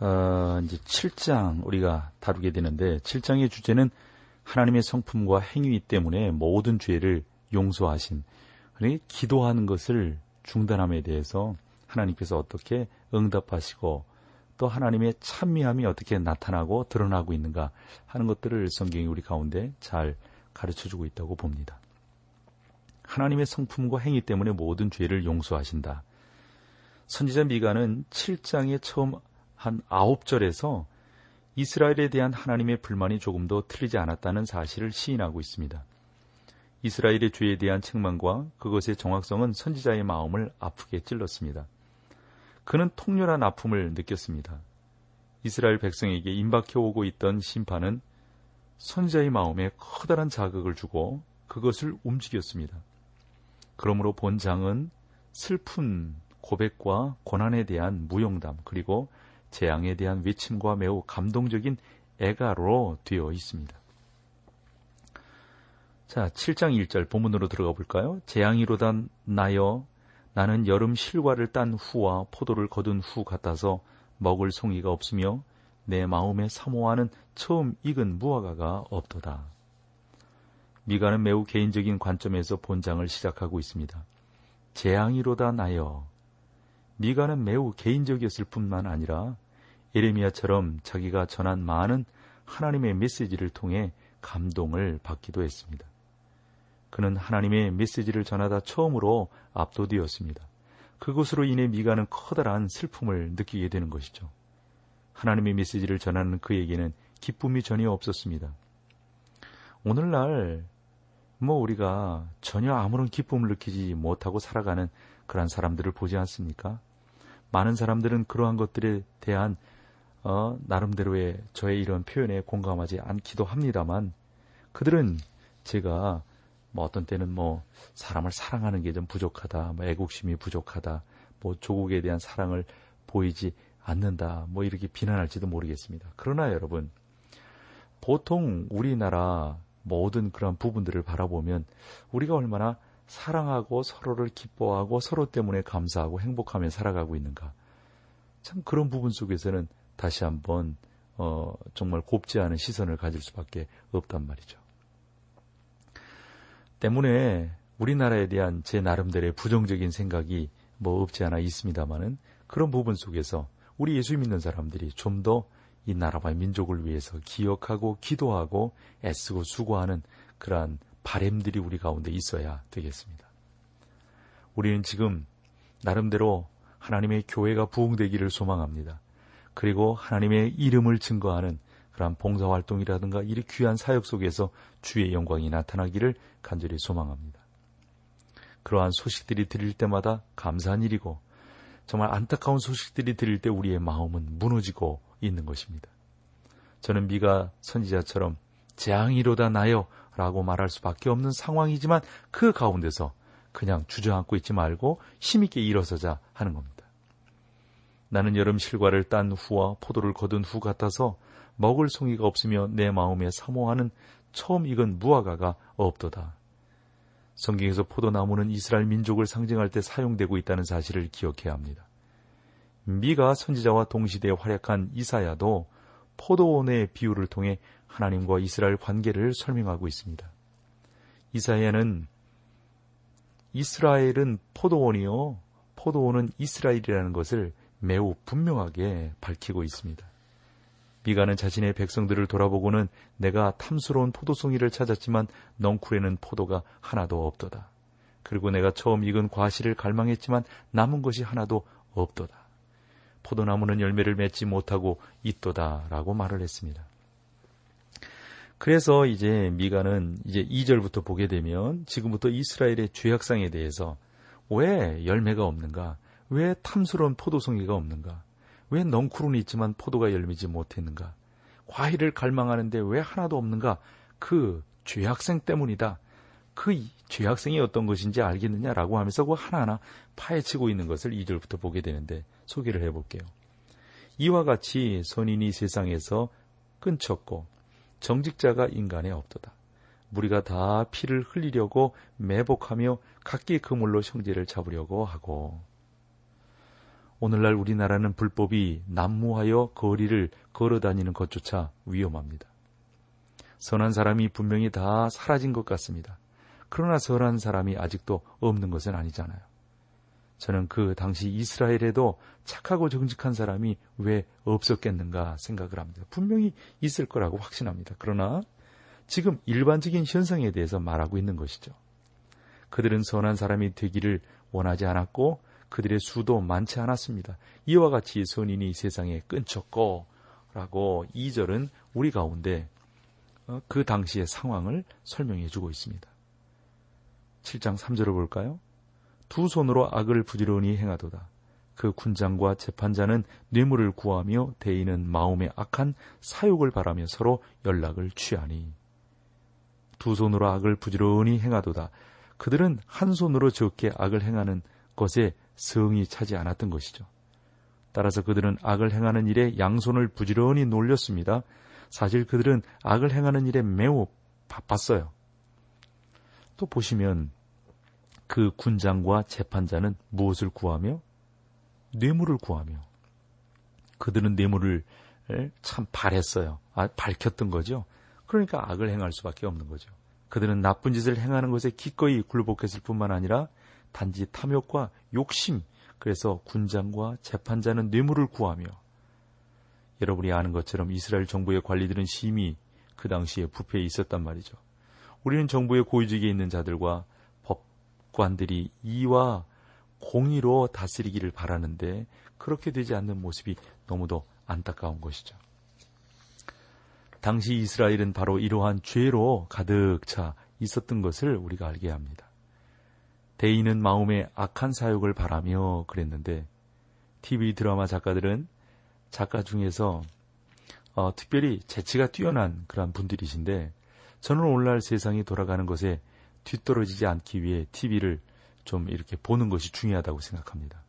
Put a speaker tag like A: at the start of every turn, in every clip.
A: 어, 이제 7장 우리가 다루게 되는데 7장의 주제는 하나님의 성품과 행위 때문에 모든 죄를 용서하신 그러니 기도하는 것을 중단함에 대해서 하나님께서 어떻게 응답하시고 또 하나님의 찬미함이 어떻게 나타나고 드러나고 있는가 하는 것들을 성경이 우리 가운데 잘 가르쳐 주고 있다고 봅니다. 하나님의 성품과 행위 때문에 모든 죄를 용서하신다. 선지자 미가는 7장의 처음 한 9절에서 이스라엘에 대한 하나님의 불만이 조금도 틀리지 않았다는 사실을 시인하고 있습니다. 이스라엘의 죄에 대한 책망과 그것의 정확성은 선지자의 마음을 아프게 찔렀습니다. 그는 통렬한 아픔을 느꼈습니다. 이스라엘 백성에게 임박해 오고 있던 심판은 선지자의 마음에 커다란 자극을 주고 그것을 움직였습니다. 그러므로 본장은 슬픈 고백과 고난에 대한 무용담 그리고 재앙에 대한 외침과 매우 감동적인 애가로 되어 있습니다. 자, 7장 1절 본문으로 들어가 볼까요? 재앙이로다 나여 나는 여름 실과를 딴 후와 포도를 거둔 후 같아서 먹을 송이가 없으며 내 마음에 사모하는 처음 익은 무화과가 없도다. 미가는 매우 개인적인 관점에서 본장을 시작하고 있습니다. 재앙이로다 나여. 미가는 매우 개인적이었을 뿐만 아니라 에레미야처럼 자기가 전한 많은 하나님의 메시지를 통해 감동을 받기도 했습니다. 그는 하나님의 메시지를 전하다 처음으로 압도되었습니다. 그것으로 인해 미가는 커다란 슬픔을 느끼게 되는 것이죠. 하나님의 메시지를 전하는 그에게는 기쁨이 전혀 없었습니다. 오늘날 뭐 우리가 전혀 아무런 기쁨을 느끼지 못하고 살아가는 그러한 사람들을 보지 않습니까? 많은 사람들은 그러한 것들에 대한 어, 나름대로의 저의 이런 표현에 공감하지 않기도 합니다만 그들은 제가 뭐 어떤 때는 뭐 사람을 사랑하는 게 좀 부족하다, 뭐 애국심이 부족하다, 뭐 조국에 대한 사랑을 보이지 않는다, 뭐 이렇게 비난할지도 모르겠습니다. 그러나 여러분, 보통 우리나라 모든 그런 부분들을 바라보면 우리가 얼마나 사랑하고 서로를 기뻐하고 서로 때문에 감사하고 행복하며 살아가고 있는가. 참 그런 부분 속에서는 다시 한번 어, 정말 곱지 않은 시선을 가질 수밖에 없단 말이죠. 때문에 우리나라에 대한 제 나름대로의 부정적인 생각이 뭐 없지 않아 있습니다만은 그런 부분 속에서 우리 예수 믿는 사람들이 좀 더 이 나라와 민족을 위해서 기억하고 기도하고 애쓰고 수고하는 그러한 바램들이 우리 가운데 있어야 되겠습니다. 우리는 지금 나름대로 하나님의 교회가 부흥되기를 소망합니다. 그리고 하나님의 이름을 증거하는 그러한 봉사활동이라든가 이 귀한 사역 속에서 주의 영광이 나타나기를 간절히 소망합니다. 그러한 소식들이 들릴 때마다 감사한 일이고 정말 안타까운 소식들이 들릴 때 우리의 마음은 무너지고 있는 것입니다. 저는 미가 선지자처럼 재앙이로다 나요 라고 말할 수밖에 없는 상황이지만 그 가운데서 그냥 주저앉고 있지 말고 힘있게 일어서자 하는 겁니다. 나는 여름 실과를 딴 후와 포도를 거둔 후 같아서 먹을 송이가 없으며 내 마음에 사모하는 처음 익은 무화과가 없도다. 성경에서 포도나무는 이스라엘 민족을 상징할 때 사용되고 있다는 사실을 기억해야 합니다. 미가 선지자와 동시대에 활약한 이사야도 포도원의 비유를 통해 하나님과 이스라엘 관계를 설명하고 있습니다. 이사야는 이스라엘은 포도원이요, 포도원은 이스라엘이라는 것을 매우 분명하게 밝히고 있습니다. 미가는 자신의 백성들을 돌아보고는 내가 탐스러운 포도송이를 찾았지만 넝쿨에는 포도가 하나도 없도다. 그리고 내가 처음 익은 과실을 갈망했지만 남은 것이 하나도 없도다. 포도나무는 열매를 맺지 못하고 있도다라고 말을 했습니다. 그래서 이제 미가는 이제 2절부터 보게 되면 지금부터 이스라엘의 죄악상에 대해서 왜 열매가 없는가? 왜 탐스러운 포도송이가 없는가? 왜 넝쿨은 있지만 포도가 열리지 못했는가? 과일을 갈망하는데 왜 하나도 없는가? 그 죄학생 때문이다. 그 죄학생이 어떤 것인지 알겠느냐라고 하면서 그 하나하나 파헤치고 있는 것을 2절부터 보게 되는데 소개를 해볼게요. 이와 같이 선인이 세상에서 끊쳤고 정직자가 인간에 없도다. 우리가 다 피를 흘리려고 매복하며 각기 그물로 형제를 잡으려고 하고 오늘날 우리나라는 불법이 난무하여 거리를 걸어 다니는 것조차 위험합니다. 선한 사람이 분명히 다 사라진 것 같습니다. 그러나 선한 사람이 아직도 없는 것은 아니잖아요. 저는 그 당시 이스라엘에도 착하고 정직한 사람이 왜 없었겠는가 생각을 합니다. 분명히 있을 거라고 확신합니다. 그러나 지금 일반적인 현상에 대해서 말하고 있는 것이죠. 그들은 선한 사람이 되기를 원하지 않았고 그들의 수도 많지 않았습니다. 이와 같이 선인이 세상에 끊쳤고 라고 2절은 우리 가운데 어, 그 당시의 상황을 설명해 주고 있습니다. 7장 3절을 볼까요? 두 손으로 악을 부지런히 행하도다. 그 군장과 재판자는 뇌물을 구하며 대인은 마음에 악한 사욕을 바라며 서로 연락을 취하니 두 손으로 악을 부지런히 행하도다. 그들은 한 손으로 적게 악을 행하는 것에 성이 차지 않았던 것이죠. 따라서 그들은 악을 행하는 일에 양손을 부지런히 놀렸습니다. 사실 그들은 악을 행하는 일에 매우 바빴어요. 또 보시면 그 군장과 재판자는 무엇을 구하며 뇌물을 구하며 그들은 뇌물을 참 바랬어요. 아, 밝혔던 거죠. 그러니까 악을 행할 수밖에 없는 거죠. 그들은 나쁜 짓을 행하는 것에 기꺼이 굴복했을 뿐만 아니라 단지 탐욕과 욕심, 그래서 군장과 재판자는 뇌물을 구하며 여러분이 아는 것처럼 이스라엘 정부의 관리들은 심히 그 당시에 부패에 있었단 말이죠. 우리는 정부의 고위직에 있는 자들과 법관들이 이와 공의로 다스리기를 바라는데 그렇게 되지 않는 모습이 너무도 안타까운 것이죠. 당시 이스라엘은 바로 이러한 죄로 가득 차 있었던 것을 우리가 알게 합니다. 대인은 마음에 악한 사욕을 바라며 그랬는데 TV 드라마 작가들은 작가 중에서 어, 특별히 재치가 뛰어난 그런 분들이신데 저는 오늘날 세상이 돌아가는 것에 뒤떨어지지 않기 위해 TV를 좀 이렇게 보는 것이 중요하다고 생각합니다.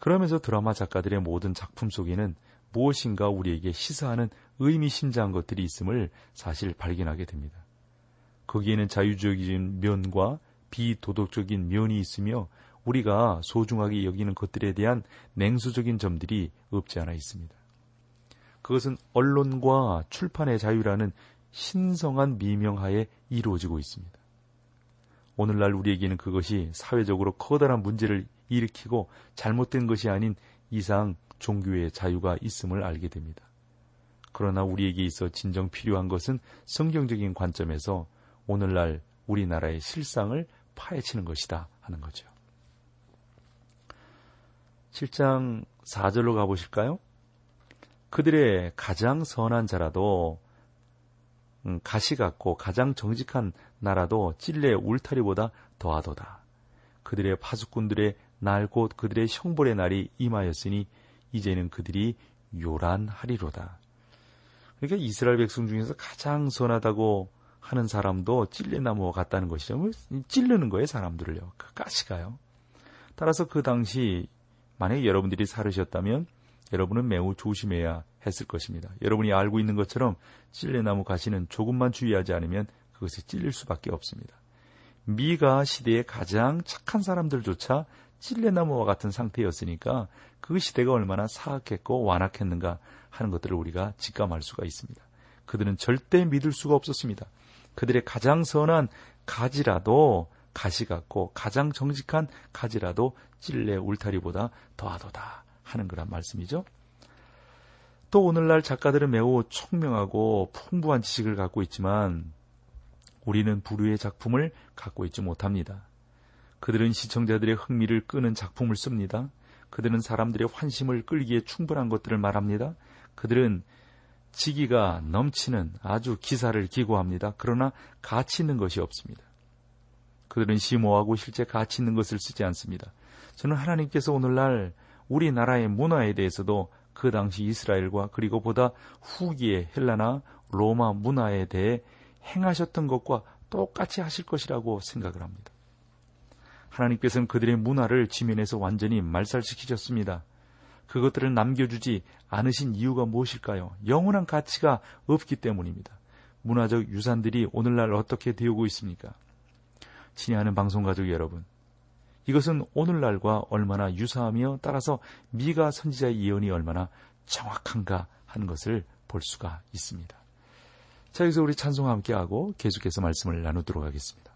A: 그러면서 드라마 작가들의 모든 작품 속에는 무엇인가 우리에게 시사하는 의미심장한 것들이 있음을 사실 발견하게 됩니다. 거기에는 자유적인 면과 비도덕적인 면이 있으며 우리가 소중하게 여기는 것들에 대한 냉수적인 점들이 없지 않아 있습니다. 그것은 언론과 출판의 자유라는 신성한 미명하에 이루어지고 있습니다. 오늘날 우리에게는 그것이 사회적으로 커다란 문제를 일으키고 잘못된 것이 아닌 이상 종교의 자유가 있음을 알게 됩니다. 그러나 우리에게 있어 진정 필요한 것은 성경적인 관점에서 오늘날 우리나라의 실상을 파헤치는 것이다 하는 거죠. 7장 4절로 가보실까요? 그들의 가장 선한 자라도 음, 가시 같고 가장 정직한 나라도 찔레 울타리보다 더하도다. 그들의 파수꾼들의 날 곧 그들의 형벌의 날이 임하였으니 이제는 그들이 요란하리로다. 그러니까 이스라엘 백성 중에서 가장 선하다고 하는 사람도 찔레나무와 같다는 것이죠. 뭐, 찔르는 거예요, 사람들을요. 그 가시가요. 따라서 그 당시 만약에 여러분들이 사르셨다면 여러분은 매우 조심해야 했을 것입니다. 여러분이 알고 있는 것처럼 찔레나무 가시는 조금만 주의하지 않으면 그것이 찔릴 수밖에 없습니다. 미가 시대의 가장 착한 사람들조차 찔레나무와 같은 상태였으니까 그 시대가 얼마나 사악했고 완악했는가 하는 것들을 우리가 직감할 수가 있습니다. 그들은 절대 믿을 수가 없었습니다. 그들의 가장 선한 가지라도 가시 같고 가장 정직한 가지라도 찔레 울타리보다 더하도다 하는 거란 말씀이죠. 또 오늘날 작가들은 매우 총명하고 풍부한 지식을 갖고 있지만 우리는 부류의 작품을 갖고 있지 못합니다. 그들은 시청자들의 흥미를 끄는 작품을 씁니다. 그들은 사람들의 환심을 끌기에 충분한 것들을 말합니다. 그들은 지기가 넘치는 아주 기사를 기고합니다. 그러나 가치 있는 것이 없습니다. 그들은 심오하고 실제 가치 있는 것을 쓰지 않습니다. 저는 하나님께서 오늘날 우리나라의 문화에 대해서도 그 당시 이스라엘과 그리고 보다 후기의 헬라나 로마 문화에 대해 행하셨던 것과 똑같이 하실 것이라고 생각을 합니다. 하나님께서는 그들의 문화를 지면에서 완전히 말살시키셨습니다. 그것들을 남겨주지 않으신 이유가 무엇일까요? 영원한 가치가 없기 때문입니다. 문화적 유산들이 오늘날 어떻게 되오고 있습니까? 친애하는 방송가족 여러분, 이것은 오늘날과 얼마나 유사하며 따라서 미가 선지자의 예언이 얼마나 정확한가 하는 것을 볼 수가 있습니다. 자, 여기서 우리 찬송 함께 하고 계속해서 말씀을 나누도록 하겠습니다.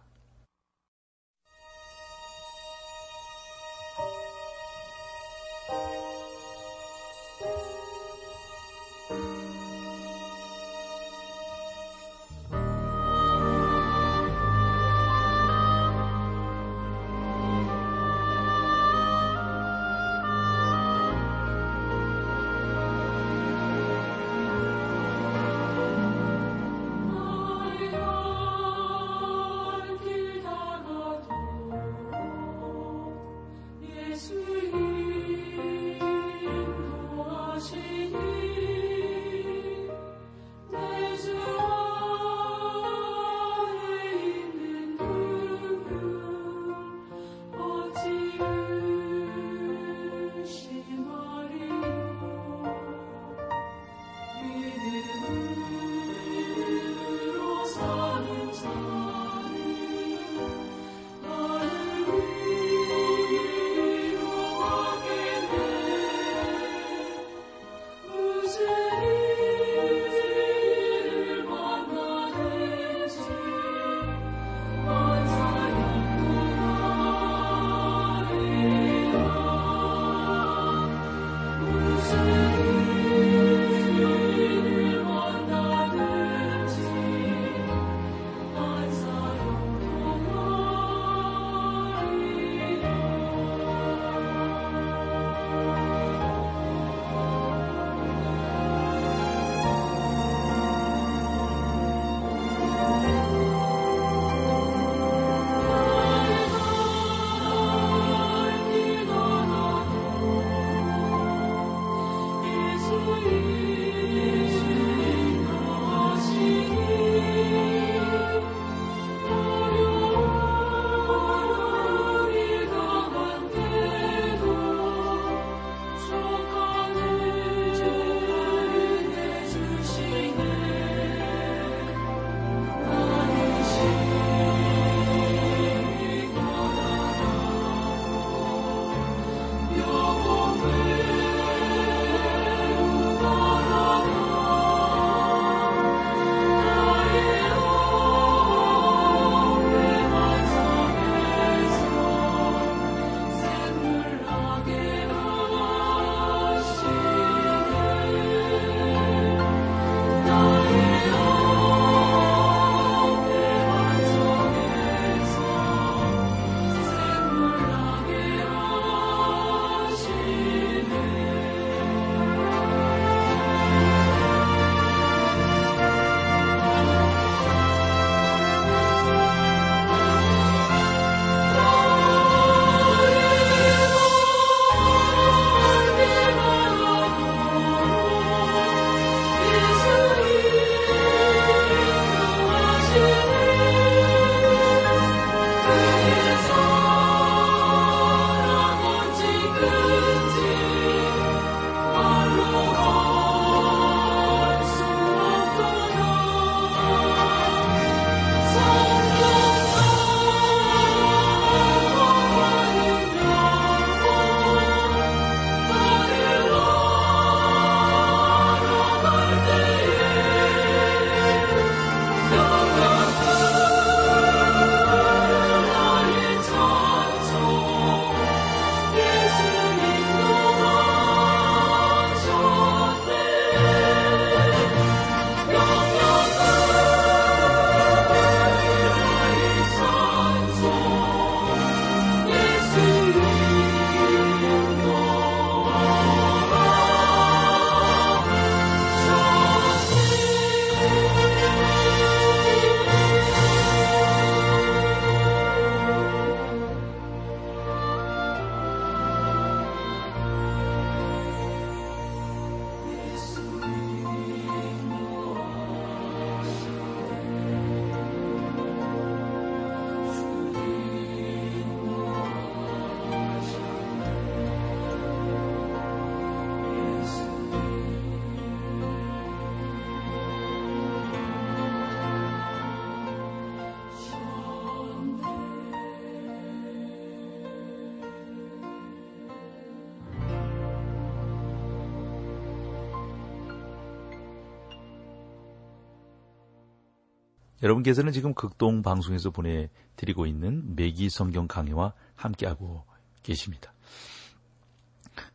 A: 여러분께서는 지금 극동 방송에서 보내드리고 있는 매기 성경 강의와 함께하고 계십니다.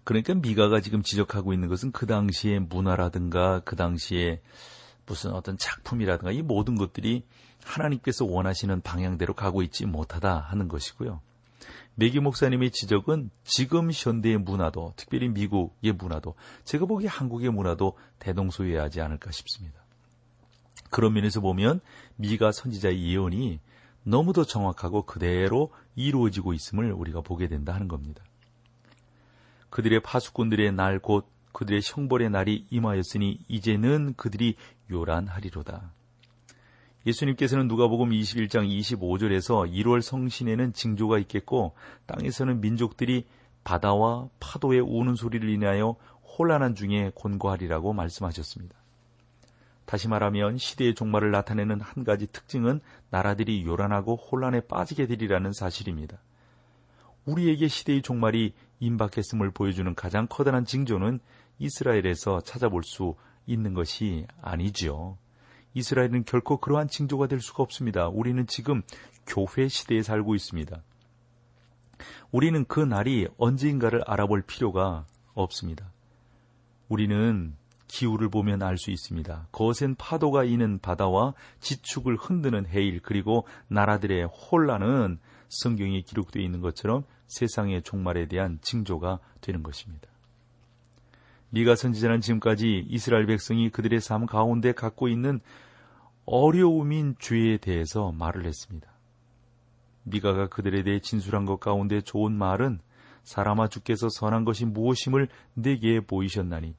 A: 그러니까 미가가 지금 지적하고 있는 것은 그 당시의 문화라든가 그 당시에 무슨 어떤 작품이라든가 이 모든 것들이 하나님께서 원하시는 방향대로 가고 있지 못하다 하는 것이고요. 매기 목사님의 지적은 지금 현대의 문화도, 특별히 미국의 문화도, 제가 보기에 한국의 문화도 대동소이하지 않을까 싶습니다. 그런 면에서 보면 미가 선지자의 예언이 너무도 정확하고 그대로 이루어지고 있음을 우리가 보게 된다 하는 겁니다. 그들의 파수꾼들의 날 곧 그들의 형벌의 날이 임하였으니 이제는 그들이 요란하리로다. 예수님께서는 누가복음 21장 25절에서 1월 성신에는 징조가 있겠고 땅에서는 민족들이 바다와 파도의 우는 소리를 인하여 혼란한 중에 곤고하리라고 말씀하셨습니다. 다시 말하면 시대의 종말을 나타내는 한 가지 특징은 나라들이 요란하고 혼란에 빠지게 되리라는 사실입니다. 우리에게 시대의 종말이 임박했음을 보여주는 가장 커다란 징조는 이스라엘에서 찾아볼 수 있는 것이 아니지요. 이스라엘은 결코 그러한 징조가 될 수가 없습니다. 우리는 지금 교회 시대에 살고 있습니다. 우리는 그 날이 언제인가를 알아볼 필요가 없습니다. 우리는 기후를 보면 알 수 있습니다. 거센 파도가 이는 바다와 지축을 흔드는 해일 그리고 나라들의 혼란은 성경에 기록되어 있는 것처럼 세상의 종말에 대한 징조가 되는 것입니다. 미가 선지자는 지금까지 이스라엘 백성이 그들의 삶 가운데 갖고 있는 어려움인 죄에 대해서 말을 했습니다. 미가가 그들에 대해 진술한 것 가운데 좋은 말은 사람아 주께서 선한 것이 무엇임을 내게 보이셨나니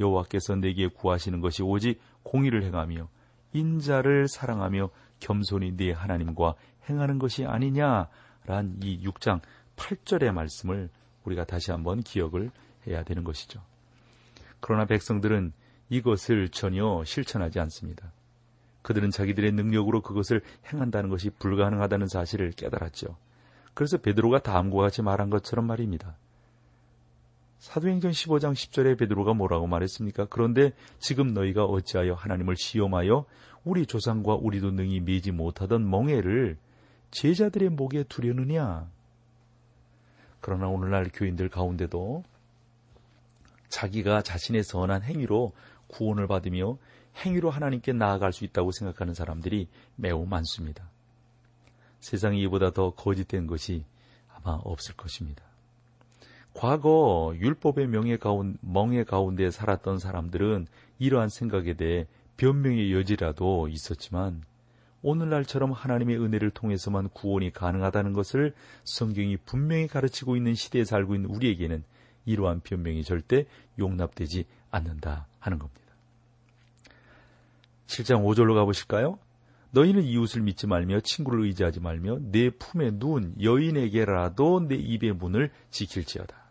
A: 여호와께서 내게 구하시는 것이 오직 공의를 행하며 인자를 사랑하며 겸손히 네 하나님과 행하는 것이 아니냐란 이 6장 8절의 말씀을 우리가 다시 한번 기억을 해야 되는 것이죠. 그러나 백성들은 이것을 전혀 실천하지 않습니다. 그들은 자기들의 능력으로 그것을 행한다는 것이 불가능하다는 사실을 깨달았죠. 그래서 베드로가 다음과 같이 말한 것처럼 말입니다. 사도행전 15장 10절에 베드로가 뭐라고 말했습니까? 그런데 지금 너희가 어찌하여 하나님을 시험하여 우리 조상과 우리도 능히 미지 못하던 멍해를 제자들의 목에 두려느냐? 그러나 오늘날 교인들 가운데도 자기가 자신의 선한 행위로 구원을 받으며 행위로 하나님께 나아갈 수 있다고 생각하는 사람들이 매우 많습니다. 세상에 이보다 더 거짓된 것이 아마 없을 것입니다. 과거 율법의 명예 가운, 멍에 가운데 살았던 사람들은 이러한 생각에 대해 변명의 여지라도 있었지만 오늘날처럼 하나님의 은혜를 통해서만 구원이 가능하다는 것을 성경이 분명히 가르치고 있는 시대에 살고 있는 우리에게는 이러한 변명이 절대 용납되지 않는다 하는 겁니다. 7장 5절로 가보실까요? 너희는 이웃을 믿지 말며 친구를 의지하지 말며 내 품에 누운 여인에게라도 내 입의 문을 지킬지어다.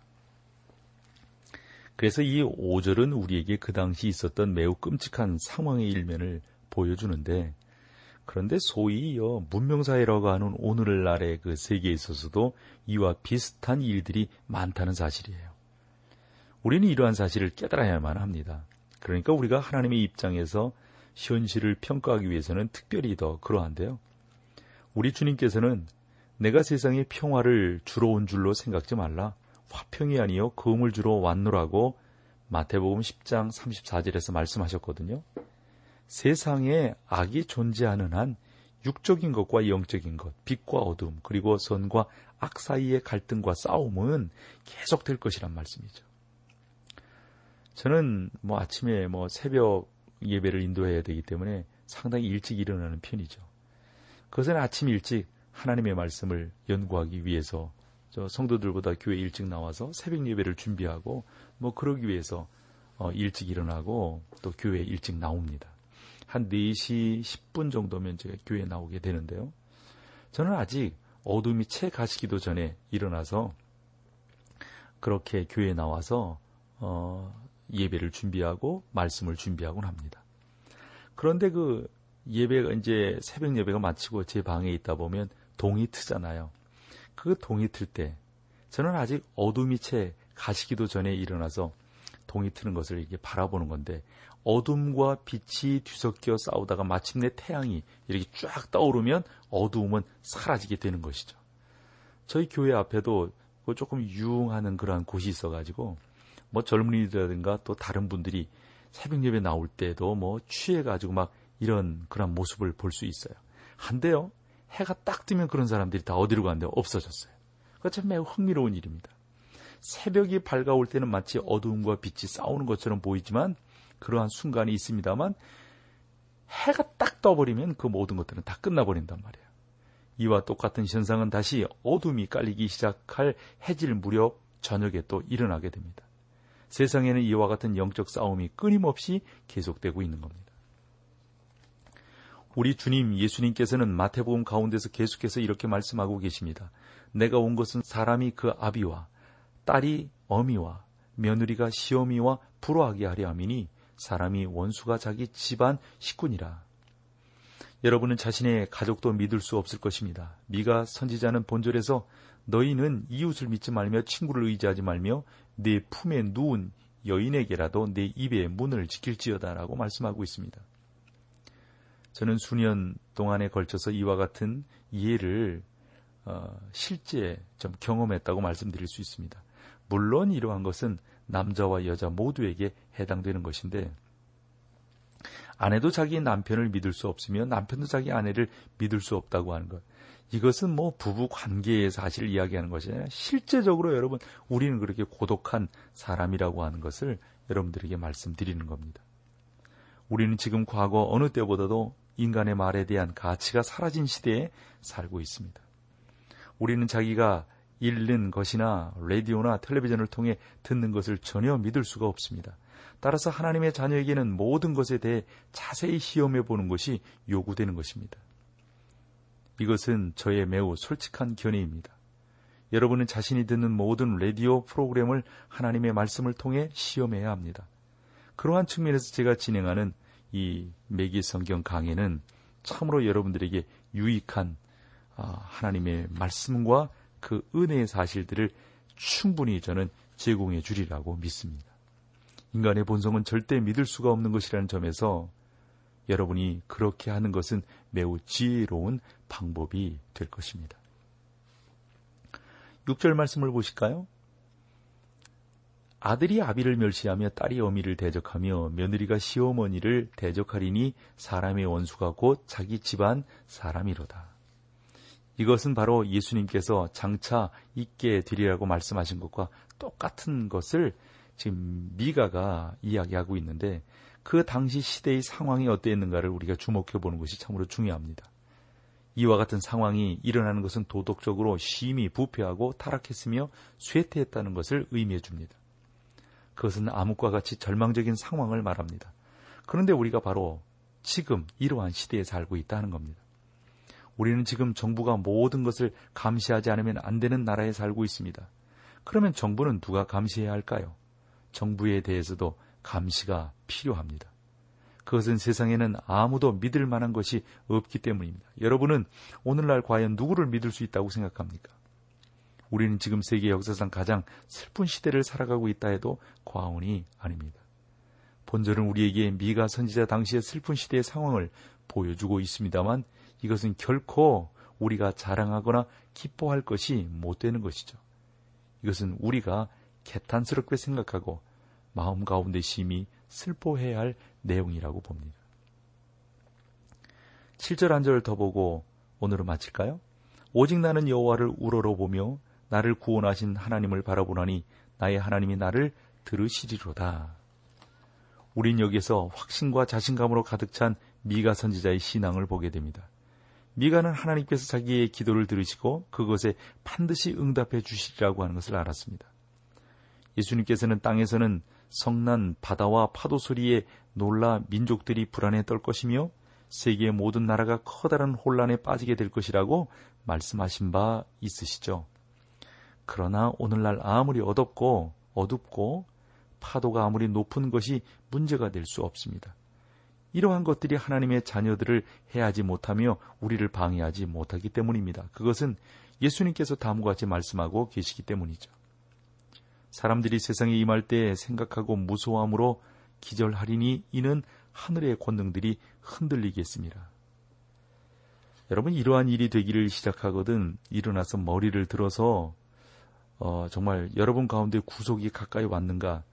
A: 그래서 이 5절은 우리에게 그 당시 있었던 매우 끔찍한 상황의 일면을 보여주는데 그런데 소위 문명사회라고 하는 오늘날의 그 세계에 있어서도 이와 비슷한 일들이 많다는 사실이에요. 우리는 이러한 사실을 깨달아야만 합니다. 그러니까 우리가 하나님의 입장에서 현실을 평가하기 위해서는 특별히 더 그러한데요. 우리 주님께서는 내가 세상에 평화를 주러 온 줄로 생각지 말라. 화평이 아니요 금을 주러 왔노라고 마태복음 10장 34절에서 말씀하셨거든요. 세상에 악이 존재하는 한 육적인 것과 영적인 것, 빛과 어둠, 그리고 선과 악 사이의 갈등과 싸움은 계속될 것이란 말씀이죠. 저는 뭐 아침에 뭐 새벽 예배를 인도해야 되기 때문에 상당히 일찍 일어나는 편이죠. 그것은 아침 일찍 하나님의 말씀을 연구하기 위해서 저 성도들보다 교회 일찍 나와서 새벽 예배를 준비하고 뭐 그러기 위해서 어 일찍 일어나고 또 교회 일찍 나옵니다. 한 4시 10분 정도면 제가 교회에 나오게 되는데요. 저는 아직 어둠이 채 가시기도 전에 일어나서 그렇게 교회에 나와서 어 예배를 준비하고 말씀을 준비하곤 합니다. 그런데 그 예배가 이제 새벽 예배가 마치고 제 방에 있다 보면 동이 트잖아요. 그 동이 틀 때 저는 아직 어둠이 채 가시기도 전에 일어나서 동이 트는 것을 이렇게 바라보는 건데 어둠과 빛이 뒤섞여 싸우다가 마침내 태양이 이렇게 쫙 떠오르면 어두움은 사라지게 되는 것이죠. 저희 교회 앞에도 그 조금 유흥하는 그러한 곳이 있어가지고 뭐 젊은이들이라든가 또 다른 분들이 새벽 예배 나올 때도 뭐 취해가지고 막 이런 그런 모습을 볼 수 있어요. 한데요, 해가 딱 뜨면 그런 사람들이 다 어디로 가는데 없어졌어요. 그참 매우 흥미로운 일입니다. 새벽이 밝아올 때는 마치 어두움과 빛이 싸우는 것처럼 보이지만 그러한 순간이 있습니다만 해가 딱 떠버리면 그 모든 것들은 다 끝나버린단 말이에요. 이와 똑같은 현상은 다시 어둠이 깔리기 시작할 해질 무렵 저녁에 또 일어나게 됩니다. 세상에는 이와 같은 영적 싸움이 끊임없이 계속되고 있는 겁니다. 우리 주님 예수님께서는 마태복음 가운데서 계속해서 이렇게 말씀하고 계십니다. 내가 온 것은 사람이 그 아비와 딸이 어미와 며느리가 시어미와 불화하게 하려 함이니 사람이 원수가 자기 집안 식군이라. 여러분은 자신의 가족도 믿을 수 없을 것입니다. 미가 선지자는 본절에서 너희는 이웃을 믿지 말며 친구를 의지하지 말며 내 품에 누운 여인에게라도 내 입의 문을 지킬지어다라고 말씀하고 있습니다. 저는 수년 동안에 걸쳐서 이와 같은 이해를 어, 실제 좀 경험했다고 말씀드릴 수 있습니다. 물론 이러한 것은 남자와 여자 모두에게 해당되는 것인데 아내도 자기 남편을 믿을 수 없으며 남편도 자기 아내를 믿을 수 없다고 하는 것. 이것은 뭐 부부 관계의 사실을 이야기하는 것이 아니라 실제적으로 여러분 우리는 그렇게 고독한 사람이라고 하는 것을 여러분들에게 말씀드리는 겁니다. 우리는 지금 과거 어느 때보다도 인간의 말에 대한 가치가 사라진 시대에 살고 있습니다. 우리는 자기가 읽는 것이나 라디오나 텔레비전을 통해 듣는 것을 전혀 믿을 수가 없습니다. 따라서 하나님의 자녀에게는 모든 것에 대해 자세히 시험해 보는 것이 요구되는 것입니다. 이것은 저의 매우 솔직한 견해입니다. 여러분은 자신이 듣는 모든 라디오 프로그램을 하나님의 말씀을 통해 시험해야 합니다. 그러한 측면에서 제가 진행하는 이 매기 성경 강해는 참으로 여러분들에게 유익한 아, 하나님의 말씀과 그 은혜의 사실들을 충분히 저는 제공해 주리라고 믿습니다. 인간의 본성은 절대 믿을 수가 없는 것이라는 점에서 여러분이 그렇게 하는 것은 매우 지혜로운 방법이 될 것입니다. 6절 말씀을 보실까요? 아들이 아비를 멸시하며 딸이 어미를 대적하며 며느리가 시어머니를 대적하리니 사람의 원수가 곧 자기 집안 사람이로다. 이것은 바로 예수님께서 장차 있게 되리라고 말씀하신 것과 똑같은 것을 지금 미가가 이야기하고 있는데 그 당시 시대의 상황이 어땠는가를 우리가 주목해 보는 것이 참으로 중요합니다. 이와 같은 상황이 일어나는 것은 도덕적으로 심히 부패하고 타락했으며 쇠퇴했다는 것을 의미해 줍니다. 그것은 암흑과 같이 절망적인 상황을 말합니다. 그런데 우리가 바로 지금 이러한 시대에 살고 있다는 겁니다. 우리는 지금 정부가 모든 것을 감시하지 않으면 안 되는 나라에 살고 있습니다. 그러면 정부는 누가 감시해야 할까요? 정부에 대해서도 감시가 필요합니다. 그것은 세상에는 아무도 믿을 만한 것이 없기 때문입니다. 여러분은 오늘날 과연 누구를 믿을 수 있다고 생각합니까? 우리는 지금 세계 역사상 가장 슬픈 시대를 살아가고 있다 해도 과언이 아닙니다. 본절은 우리에게 미가 선지자 당시의 슬픈 시대의 상황을 보여주고 있습니다만 이것은 결코 우리가 자랑하거나 기뻐할 것이 못 되는 것이죠. 이것은 우리가 개탄스럽게 생각하고 마음 가운데 심히 슬퍼해야 할 내용이라고 봅니다. 7절 한 절 더 보고 오늘은 마칠까요? 오직 나는 여호와를 우러러 보며 나를 구원하신 하나님을 바라보나니 나의 하나님이 나를 들으시리로다. 우린 여기서 확신과 자신감으로 가득 찬 미가 선지자의 신앙을 보게 됩니다. 미가는 하나님께서 자기의 기도를 들으시고 그것에 반드시 응답해 주시리라고 하는 것을 알았습니다. 예수님께서는 땅에서는 성난 바다와 파도 소리에 놀라 민족들이 불안에 떨 것이며 세계의 모든 나라가 커다란 혼란에 빠지게 될 것이라고 말씀하신 바 있으시죠. 그러나 오늘날 아무리 어둡고 어둡고 파도가 아무리 높은 것이 문제가 될 수 없습니다. 이러한 것들이 하나님의 자녀들을 해하지 못하며 우리를 방해하지 못하기 때문입니다. 그것은 예수님께서 다음과 같이 말씀하고 계시기 때문이죠. 사람들이 세상에 임할 때 생각하고 무서워함으로 기절하리니 이는 하늘의 권능들이 흔들리겠습니다. 여러분 이러한 일이 되기를 시작하거든 일어나서 머리를 들어서 어, 정말 여러분 가운데 구속이 가까이 왔는가?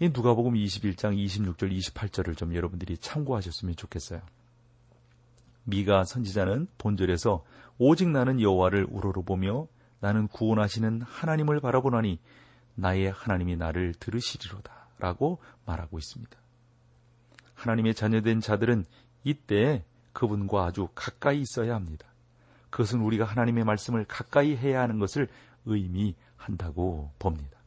A: 이 누가복음 21장 26절 28절을 좀 여러분들이 참고하셨으면 좋겠어요. 미가 선지자는 본절에서 오직 나는 여호와를 우러러보며 나는 구원하시는 하나님을 바라보나니 나의 하나님이 나를 들으시리로다 라고 말하고 있습니다. 하나님의 자녀된 자들은 이때 그분과 아주 가까이 있어야 합니다. 그것은 우리가 하나님의 말씀을 가까이 해야 하는 것을 의미한다고 봅니다.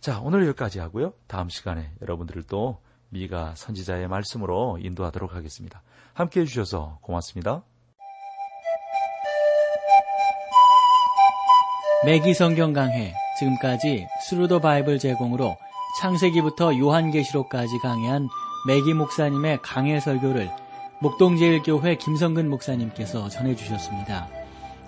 A: 자, 오늘 여기까지 하고요. 다음 시간에 여러분들을 또 미가 선지자의 말씀으로 인도하도록 하겠습니다. 함께 해주셔서 고맙습니다.
B: 맥기 성경 강해 지금까지 Thru the Bible 제공으로 창세기부터 요한계시록까지 강해한 맥기 목사님의 강해 설교를 목동제일교회 김성근 목사님께서 전해주셨습니다.